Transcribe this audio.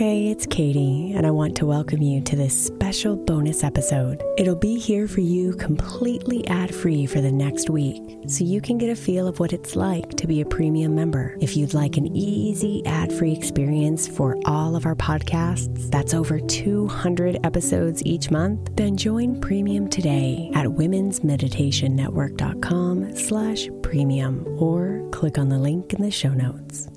Hey, it's Katie, and I want to welcome you to this special bonus episode. It'll be here for you completely ad free for the next week, so you can get a feel of what it's like to be a premium member. If you'd like an easy ad free experience for all of our podcasts, that's over 200 episodes each month, then join premium today at womensmeditationnetwork.com slash premium or click on the link in the show notes.